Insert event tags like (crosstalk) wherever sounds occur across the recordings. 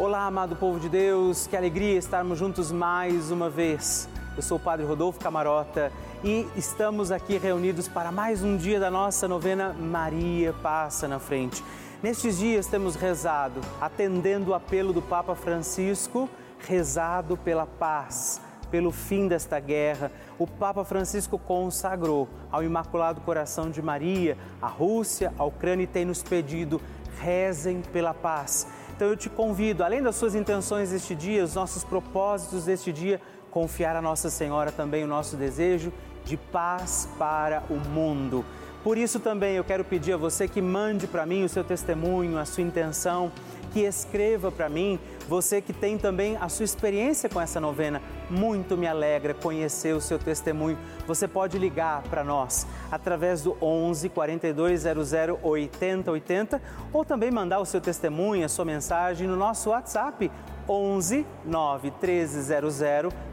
Olá, amado povo de Deus, que alegria estarmos juntos mais uma vez. Eu sou o Padre Rodolfo Camarota e estamos aqui reunidos para mais um dia da nossa novena Maria Passa na Frente. Nestes dias temos rezado, atendendo o apelo do Papa Francisco, rezado pela paz, pelo fim desta guerra. O Papa Francisco consagrou ao Imaculado Coração de Maria a Rússia, a Ucrânia e tem nos pedido rezem pela paz. Então eu te convido, além das suas intenções deste dia, os nossos propósitos deste dia, confiar a Nossa Senhora também o nosso desejo de paz para o mundo. Por isso também eu quero pedir a você que mande para mim o seu testemunho, a sua intenção que escreva para mim, você que tem também a sua experiência com essa novena. Muito me alegra conhecer o seu testemunho. Você pode ligar para nós através do 11 4200 8080 ou também mandar o seu testemunho, a sua mensagem no nosso WhatsApp 11 9 1300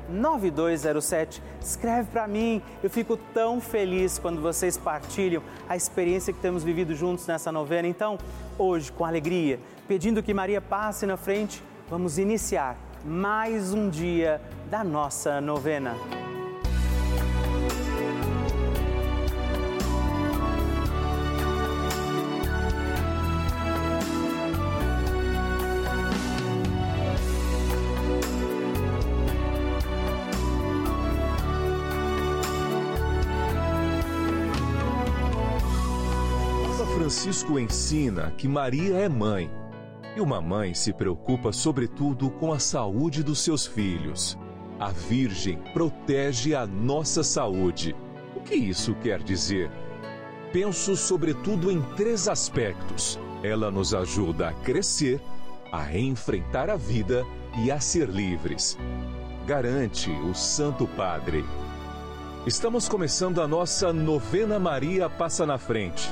9207. Escreve para mim. Eu fico tão feliz quando vocês partilham a experiência que temos vivido juntos nessa novena. Então, hoje, com alegria, pedindo que Maria passe na frente, vamos iniciar mais um dia da nossa novena. Francisco ensina que Maria é mãe e uma mãe se preocupa, sobretudo, com a saúde dos seus filhos. A Virgem protege a nossa saúde. O que isso quer dizer? Penso, sobretudo, em três aspectos. Ela nos ajuda a crescer, a enfrentar a vida e a ser livres. Garante o Santo Padre. Estamos começando a nossa novena Maria Passa na Frente.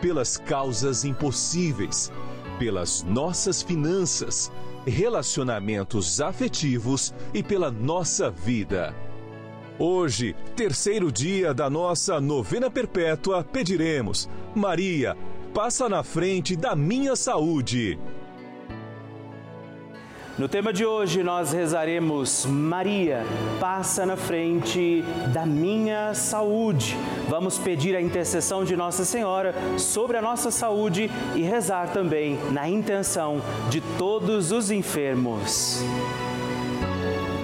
pelas causas impossíveis, pelas nossas finanças, relacionamentos afetivos e pela nossa vida. Hoje, terceiro dia da nossa novena perpétua, pediremos: Maria, passa na frente da minha saúde. No tema de hoje nós rezaremos Maria, passa na frente da minha saúde. Vamos pedir a intercessão de Nossa Senhora sobre a nossa saúde e rezar também na intenção de todos os enfermos.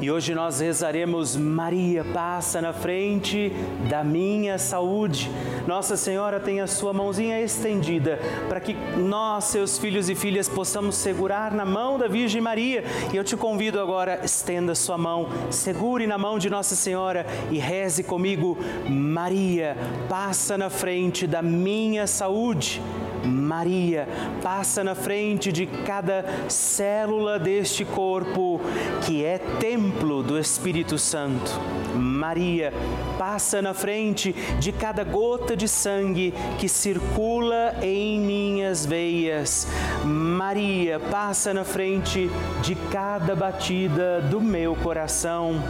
E hoje nós rezaremos Maria passa na frente da minha saúde. Nossa Senhora tem a sua mãozinha estendida para que nós, seus filhos e filhas, possamos segurar na mão da Virgem Maria. E eu te convido agora, estenda sua mão, segure na mão de Nossa Senhora e reze comigo. Maria passa na frente da minha saúde. Maria passa na frente de cada célula deste corpo que é templo do Espírito Santo. Maria, passa na frente de cada gota de sangue que circula em minhas veias. Maria, passa na frente de cada batida do meu coração.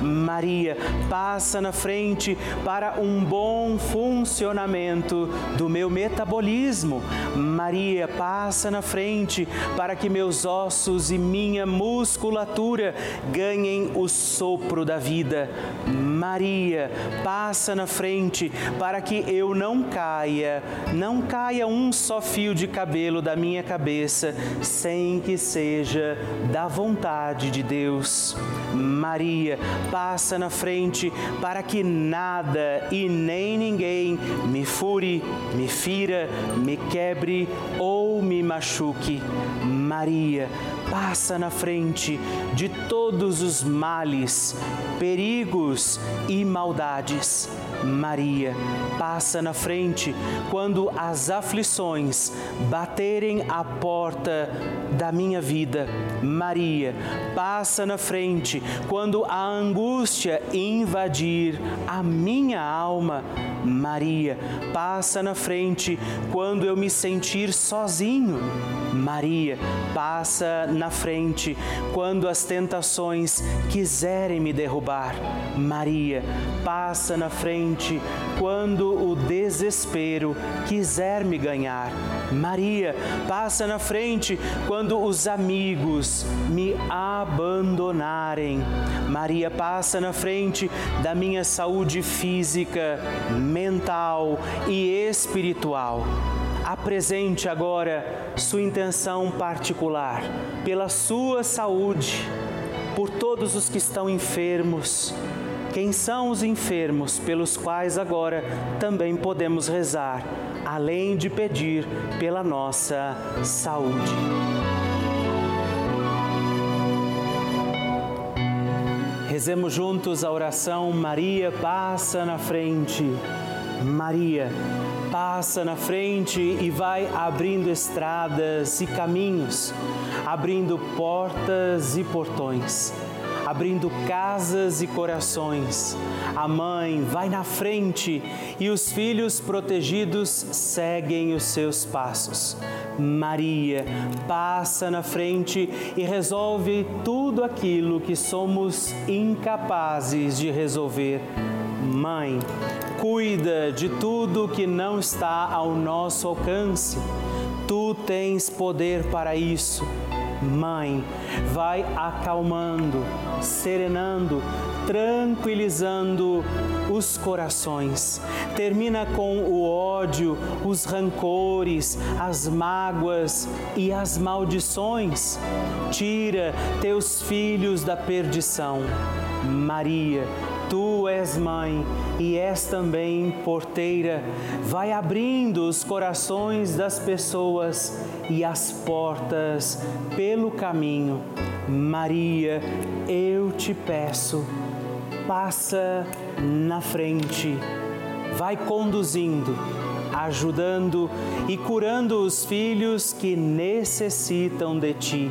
Maria, passa na frente para um bom funcionamento do meu metabolismo. Maria, passa na frente para que meus ossos e minha musculatura ganhem o sopro da vida. Maria, passa na frente para que eu não caia, não caia um só fio de cabelo da minha cabeça sem que seja da vontade de Deus. Maria, passa na frente para que nada e nem ninguém me fure, me fira, me quebre ou me machuque. Maria, passa na frente de todos os males, perigos e maldades. Maria, passa na frente quando as aflições baterem a porta da minha vida. Maria, passa na frente quando a angústia invadir a minha alma. Maria, passa na frente quando eu me sentir sozinho. Maria, passa na frente quando as tentações quiserem me derrubar. Maria, passa na frente quando o desespero quiser me ganhar. Maria, passa na frente quando os amigos me abandonarem. Maria, passa na frente da minha saúde física, mental e espiritual. Apresente agora sua intenção particular pela sua saúde, por todos os que estão enfermos. Quem são os enfermos pelos quais agora também podemos rezar, além de pedir pela nossa saúde. Rezemos juntos a oração Maria passa na frente. Maria passa na frente e vai abrindo estradas e caminhos, abrindo portas e portões, abrindo casas e corações. A mãe vai na frente e os filhos protegidos seguem os seus passos. Maria passa na frente e resolve tudo aquilo que somos incapazes de resolver. Mãe, cuida de tudo que não está ao nosso alcance. Tu tens poder para isso. Mãe, vai acalmando, serenando, tranquilizando os corações. Termina com o ódio, os rancores, as mágoas e as maldições. Tira teus filhos da perdição. Maria, Tu és mãe e és também porteira. Vai abrindo os corações das pessoas e as portas pelo caminho. Maria, eu te peço, passa na frente, vai conduzindo, ajudando e curando os filhos que necessitam de ti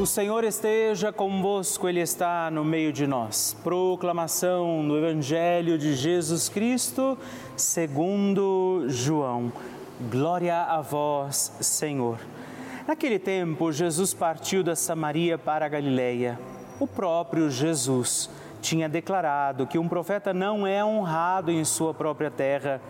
O Senhor esteja convosco, Ele está no meio de nós. Proclamação do Evangelho de Jesus Cristo, segundo João. Glória a vós, Senhor. Naquele tempo, Jesus partiu da Samaria para a Galileia. O próprio Jesus tinha declarado que um profeta não é honrado em sua própria terra.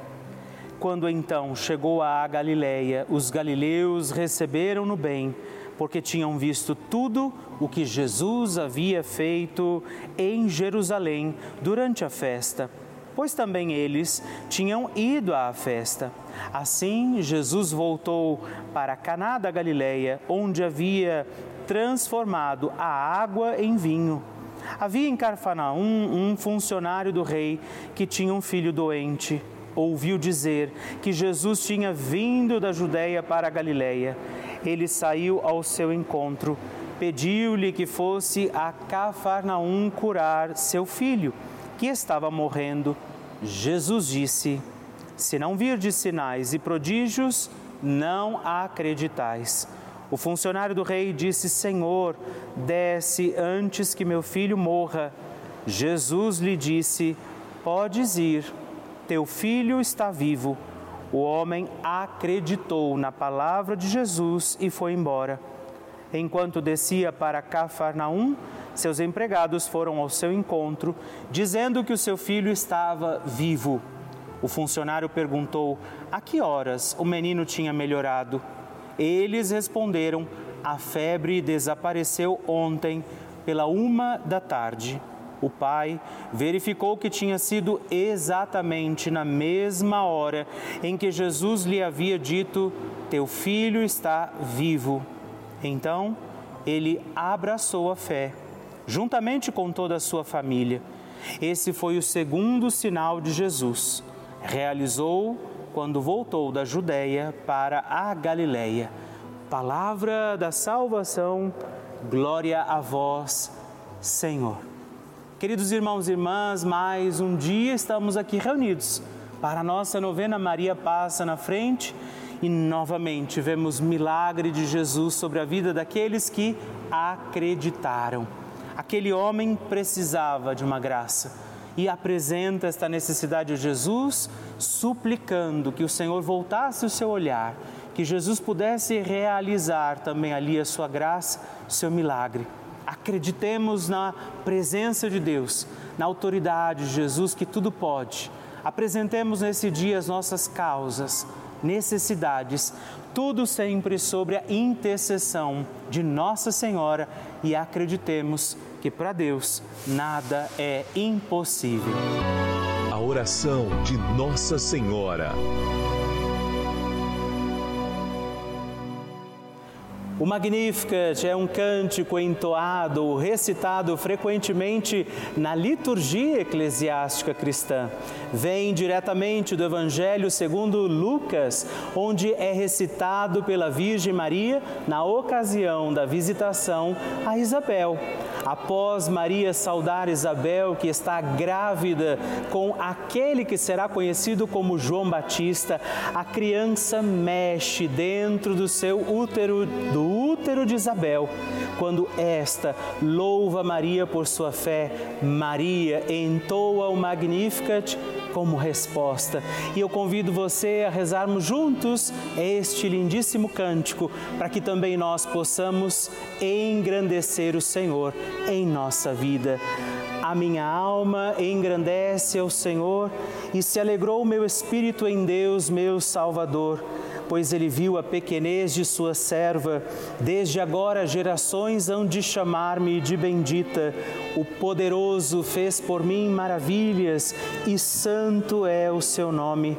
Quando então chegou à Galileia, os galileus receberam-no bem porque tinham visto tudo o que Jesus havia feito em Jerusalém durante a festa, pois também eles tinham ido à festa. Assim, Jesus voltou para Caná da Galileia, onde havia transformado a água em vinho. Havia em Carfanaum um funcionário do rei que tinha um filho doente. Ouviu dizer que Jesus tinha vindo da Judéia para a Galiléia. Ele saiu ao seu encontro, pediu-lhe que fosse a Cafarnaum curar seu filho, que estava morrendo. Jesus disse: Se não virdes sinais e prodígios, não acreditais. O funcionário do rei disse: Senhor, desce antes que meu filho morra. Jesus lhe disse: Podes ir, teu filho está vivo. O homem acreditou na palavra de Jesus e foi embora. Enquanto descia para Cafarnaum, seus empregados foram ao seu encontro, dizendo que o seu filho estava vivo. O funcionário perguntou a que horas o menino tinha melhorado. Eles responderam: A febre desapareceu ontem, pela uma da tarde. O pai verificou que tinha sido exatamente na mesma hora em que Jesus lhe havia dito: Teu filho está vivo. Então ele abraçou a fé, juntamente com toda a sua família. Esse foi o segundo sinal de Jesus. Realizou quando voltou da Judéia para a Galiléia. Palavra da salvação, glória a vós, Senhor. Queridos irmãos e irmãs, mais um dia estamos aqui reunidos para a nossa novena Maria Passa na Frente e novamente vemos milagre de Jesus sobre a vida daqueles que acreditaram. Aquele homem precisava de uma graça e apresenta esta necessidade a Jesus, suplicando que o Senhor voltasse o seu olhar, que Jesus pudesse realizar também ali a sua graça, seu milagre. Acreditemos na presença de Deus, na autoridade de Jesus que tudo pode. Apresentemos nesse dia as nossas causas, necessidades, tudo sempre sobre a intercessão de Nossa Senhora e acreditemos que para Deus nada é impossível. A oração de Nossa Senhora. O Magnificat é um cântico entoado, recitado frequentemente na liturgia eclesiástica cristã. Vem diretamente do Evangelho segundo Lucas, onde é recitado pela Virgem Maria na ocasião da visitação a Isabel. Após Maria saudar Isabel, que está grávida com aquele que será conhecido como João Batista, a criança mexe dentro do seu útero, do útero de Isabel. Quando esta louva Maria por sua fé, Maria entoa o Magnificat como resposta. E eu convido você a rezarmos juntos este lindíssimo cântico, para que também nós possamos engrandecer o Senhor em nossa vida. A minha alma engrandece ao Senhor e se alegrou o meu espírito em Deus, meu Salvador pois ele viu a pequenez de sua serva. Desde agora gerações hão de chamar-me de bendita. O poderoso fez por mim maravilhas e santo é o seu nome.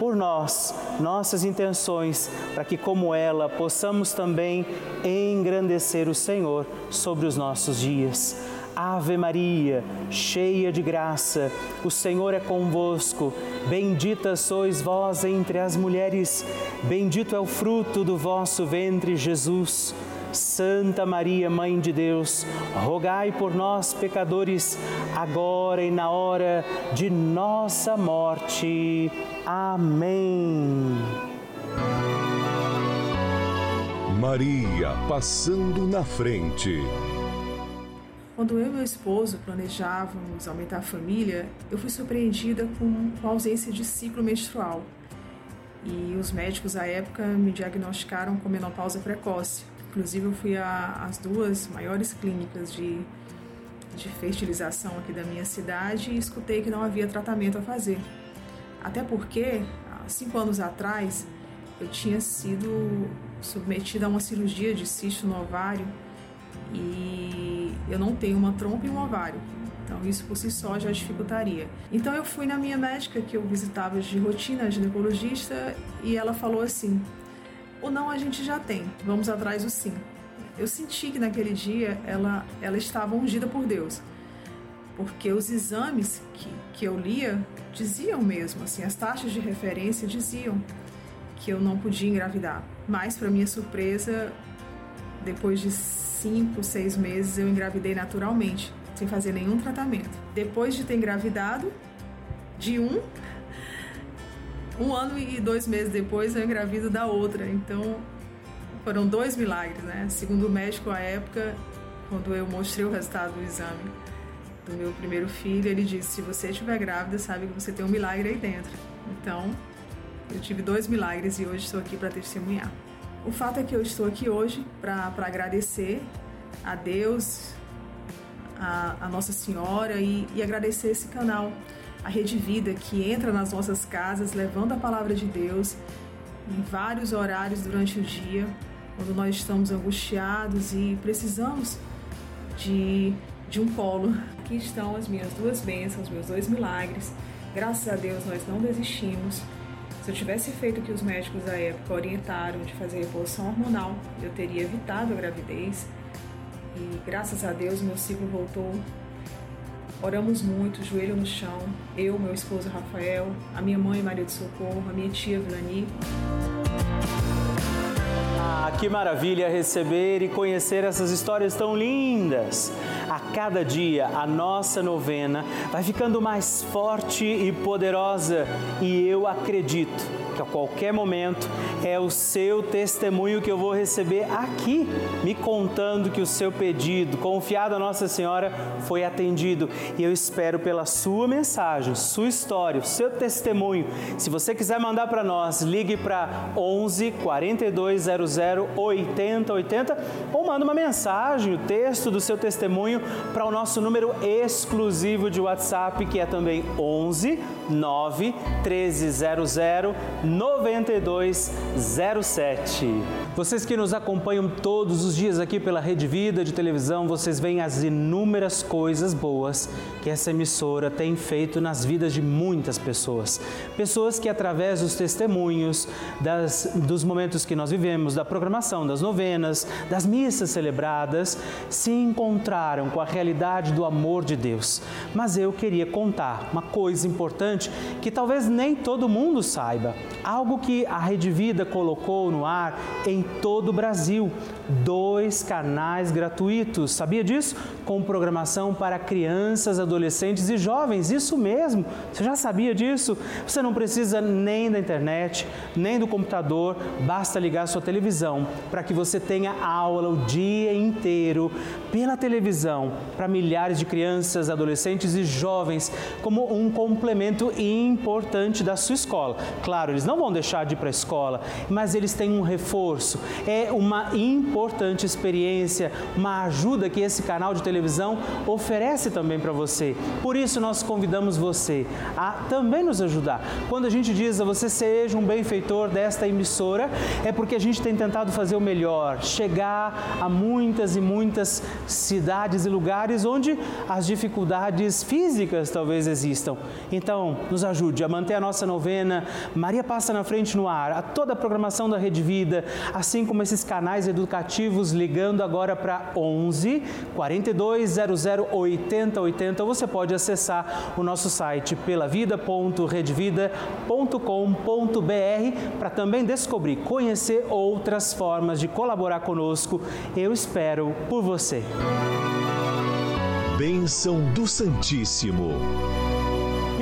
por nós, nossas intenções, para que, como ela, possamos também engrandecer o Senhor sobre os nossos dias. Ave Maria, cheia de graça, o Senhor é convosco. Bendita sois vós entre as mulheres, bendito é o fruto do vosso ventre, Jesus. Santa Maria, Mãe de Deus, rogai por nós, pecadores, agora e na hora de nossa morte. Amém. Maria passando na frente. Quando eu e meu esposo planejávamos aumentar a família, eu fui surpreendida com, a ausência de ciclo menstrual. E os médicos à época me diagnosticaram com menopausa precoce. Inclusive, eu fui às duas maiores clínicas de, de fertilização aqui da minha cidade e escutei que não havia tratamento a fazer. Até porque, há cinco anos atrás, eu tinha sido submetida a uma cirurgia de cisto no ovário e eu não tenho uma trompa e um ovário. Então isso por si só já dificultaria. Então eu fui na minha médica que eu visitava de rotina, ginecologista, e ela falou assim: "O não a gente já tem, vamos atrás do sim". Eu senti que naquele dia ela ela estava ungida por Deus. Porque os exames que, que eu lia diziam mesmo, assim, as taxas de referência diziam que eu não podia engravidar. Mas, para minha surpresa, depois de cinco, seis meses, eu engravidei naturalmente, sem fazer nenhum tratamento. Depois de ter engravidado, de um, (laughs) um ano e dois meses depois, eu engravido da outra. Então, foram dois milagres, né? Segundo o médico à época, quando eu mostrei o resultado do exame do meu primeiro filho, ele disse: se você estiver grávida, sabe que você tem um milagre aí dentro. Então, eu tive dois milagres e hoje estou aqui para testemunhar. O fato é que eu estou aqui hoje para agradecer a Deus, a, a Nossa Senhora e, e agradecer esse canal, a Rede Vida, que entra nas nossas casas levando a palavra de Deus em vários horários durante o dia, quando nós estamos angustiados e precisamos de, de um colo. Aqui estão as minhas duas bênçãos, meus dois milagres. Graças a Deus nós não desistimos. Se eu tivesse feito o que os médicos da época orientaram de fazer reposição hormonal, eu teria evitado a gravidez. E graças a Deus meu ciclo voltou. Oramos muito, joelho no chão, eu, meu esposo Rafael, a minha mãe Maria de Socorro, a minha tia Vilani. Ah, que maravilha receber e conhecer essas histórias tão lindas. A cada dia a nossa novena vai ficando mais forte e poderosa e eu acredito a qualquer momento é o seu testemunho que eu vou receber aqui, me contando que o seu pedido, confiado a Nossa Senhora, foi atendido. E eu espero pela sua mensagem, sua história, o seu testemunho. Se você quiser mandar para nós, ligue para 11 4200 80 80 ou manda uma mensagem, o texto do seu testemunho para o nosso número exclusivo de WhatsApp, que é também 11 9 1300 9207. Vocês que nos acompanham todos os dias aqui pela Rede Vida de televisão, vocês veem as inúmeras coisas boas que essa emissora tem feito nas vidas de muitas pessoas. Pessoas que através dos testemunhos, das, dos momentos que nós vivemos, da programação das novenas, das missas celebradas, se encontraram com a realidade do amor de Deus. Mas eu queria contar uma coisa importante que talvez nem todo mundo saiba algo que a Rede Vida colocou no ar em todo o Brasil. Dois canais gratuitos, sabia disso? Com programação para crianças, adolescentes e jovens. Isso mesmo, você já sabia disso? Você não precisa nem da internet, nem do computador, basta ligar sua televisão para que você tenha aula o dia inteiro pela televisão para milhares de crianças, adolescentes e jovens como um complemento importante da sua escola. Claro, eles não vão deixar de ir para a escola, mas eles têm um reforço. É uma importante experiência, uma ajuda que esse canal de televisão oferece também para você. Por isso nós convidamos você a também nos ajudar. Quando a gente diz a você seja um benfeitor desta emissora, é porque a gente tem tentado fazer o melhor, chegar a muitas e muitas cidades e lugares onde as dificuldades físicas talvez existam. Então, nos ajude a manter a nossa novena Maria Passa na Frente no ar, a toda a programação da Rede Vida, assim como esses canais educativos ligando agora para 11 4200 8080. Você pode acessar o nosso site pelavida.redvida.com.br para também descobrir, conhecer outras formas de colaborar conosco. Eu espero por você. Bênção do Santíssimo.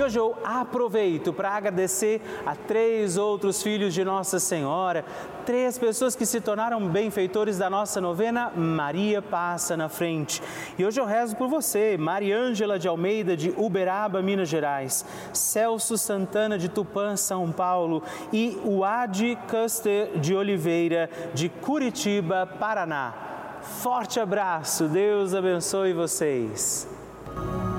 Hoje eu aproveito para agradecer a três outros filhos de Nossa Senhora, três pessoas que se tornaram benfeitores da nossa novena Maria Passa na Frente. E hoje eu rezo por você, Maria Ângela de Almeida de Uberaba, Minas Gerais, Celso Santana de Tupã, São Paulo e Wadi Custer de Oliveira de Curitiba, Paraná. Forte abraço, Deus abençoe vocês.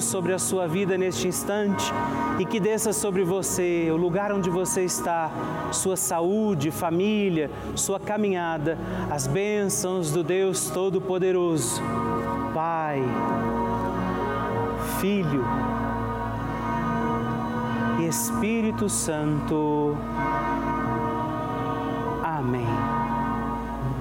sobre a sua vida neste instante e que desça sobre você, o lugar onde você está, sua saúde, família, sua caminhada, as bênçãos do Deus Todo-Poderoso. Pai, Filho e Espírito Santo.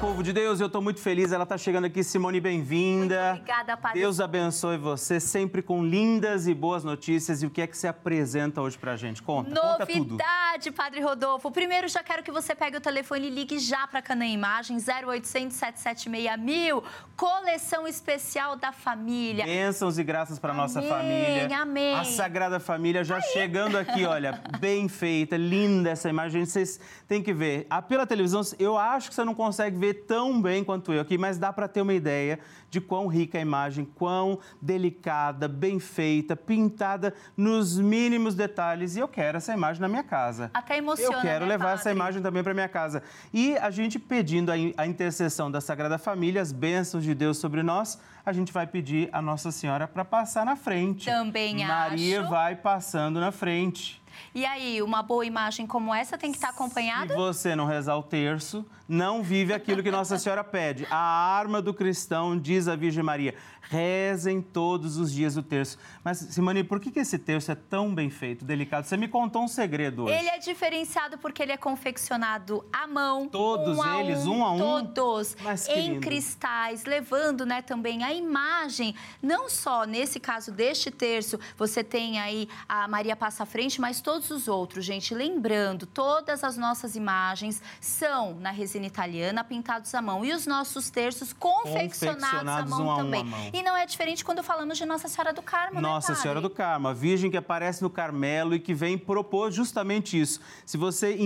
Povo de Deus, eu estou muito feliz. Ela está chegando aqui, Simone, bem-vinda. Obrigada, Padre. Deus abençoe você, sempre com lindas e boas notícias. E o que é que você apresenta hoje para a gente? Conta, Novidade, conta tudo. Padre Rodolfo. Primeiro, já quero que você pegue o telefone e ligue já para a Cana Imagem, 0800 776 mil. Coleção especial da família. Bênçãos e graças para nossa família. Amém, A Sagrada Família já chegando aqui, olha, (laughs) bem feita, linda essa imagem. Vocês têm que ver. Ah, pela televisão, eu acho que você não consegue ver tão bem quanto eu aqui, mas dá para ter uma ideia de quão rica a imagem, quão delicada, bem feita, pintada nos mínimos detalhes. E eu quero essa imagem na minha casa. Até emociona, Eu quero né, levar padre? essa imagem também para minha casa. E a gente pedindo a intercessão da Sagrada Família, as bênçãos de Deus sobre nós, a gente vai pedir a Nossa Senhora para passar na frente. Também Maria acho. vai passando na frente. E aí, uma boa imagem como essa tem que estar acompanhada? Se você não rezar o terço, não vive aquilo que Nossa Senhora pede. A arma do cristão, diz a Virgem Maria, rezem todos os dias o terço. Mas, Simone, por que que esse terço é tão bem feito, delicado? Você me contou um segredo hoje. Ele é diferenciado porque ele é confeccionado à mão. Todos um eles, um, um a um? Todos, Mas em lindo. cristais, levando né, também a imagem, não só nesse caso deste terço, você tem aí a Maria Passa à Frente, mas todos os outros, gente. Lembrando, todas as nossas imagens são na resina italiana, pintados à mão. E os nossos terços confeccionados, Confeccionados à mão um também. E não é diferente quando falamos de Nossa Senhora do Carmo, Nossa né? Senhora do Carmo, a Virgem que aparece no Carmelo e que vem propor justamente isso. Se você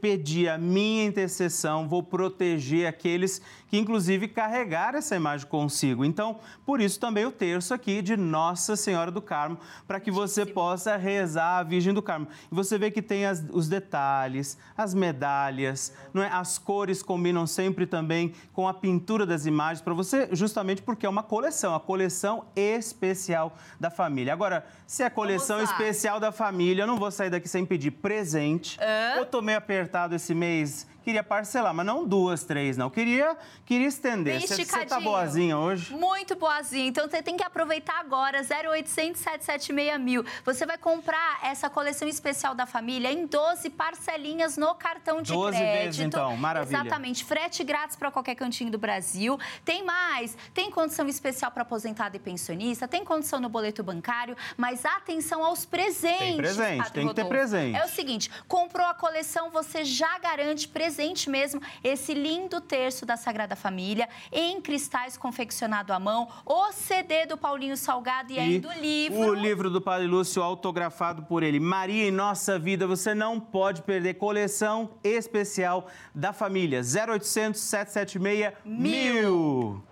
pedir a minha intercessão, vou proteger aqueles que, inclusive, carregaram essa imagem consigo. Então, por isso também o terço aqui de Nossa Senhora do Carmo, para que você possa rezar a Virgem do Carmo. E você vê que tem as, os detalhes, as medalhas, não é? as cores combinam sempre também com a pintura das imagens para você, justamente porque é uma coleção, a coleção especial da família. Agora, se é coleção especial da família, eu não vou sair daqui sem pedir presente. Hã? Eu tô meio apertado esse mês queria parcelar, mas não duas, três, não. Queria, queria estender. Você tá boazinha hoje? Muito boazinha. Então você tem que aproveitar agora, 0800 776 mil. Você vai comprar essa coleção especial da família em 12 parcelinhas no cartão de 12 crédito. 12 vezes, então. Maravilha. Exatamente. Frete grátis para qualquer cantinho do Brasil. Tem mais. Tem condição especial para aposentado e pensionista. Tem condição no boleto bancário. Mas atenção aos presentes. Tem presente. Tem que ter presente. É o seguinte, comprou a coleção, você já garante presente presente mesmo esse lindo terço da Sagrada Família em cristais confeccionado à mão, o CD do Paulinho Salgado e, e ainda o livro. O livro do Padre Lúcio autografado por ele. Maria em nossa vida, você não pode perder coleção especial da família. 0800 776 mil.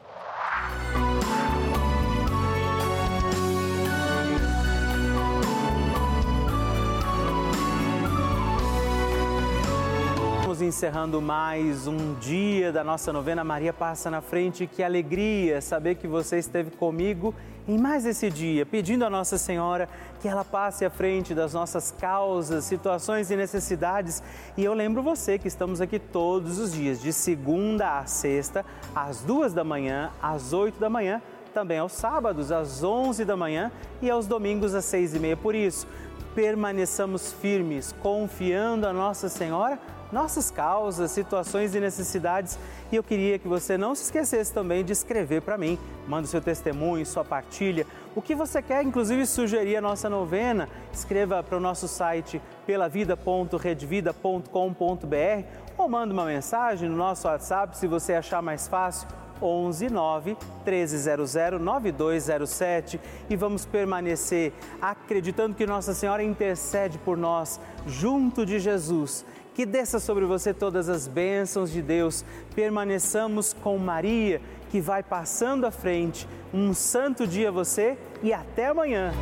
Encerrando mais um dia da nossa novena Maria Passa na Frente. Que alegria saber que você esteve comigo em mais esse dia, pedindo a Nossa Senhora que ela passe à frente das nossas causas, situações e necessidades. E eu lembro você que estamos aqui todos os dias, de segunda a sexta, às duas da manhã, às oito da manhã, também aos sábados, às onze da manhã e aos domingos, às seis e meia. Por isso, permaneçamos firmes, confiando a Nossa Senhora nossas causas, situações e necessidades. E eu queria que você não se esquecesse também de escrever para mim. Manda o seu testemunho, sua partilha, o que você quer, inclusive sugerir a nossa novena. Escreva para o nosso site pelavida.redvida.com.br ou manda uma mensagem no nosso WhatsApp se você achar mais fácil 11 9 1300 9207 e vamos permanecer acreditando que Nossa Senhora intercede por nós junto de Jesus que desça sobre você todas as bênçãos de Deus. Permaneçamos com Maria, que vai passando à frente. Um santo dia a você e até amanhã.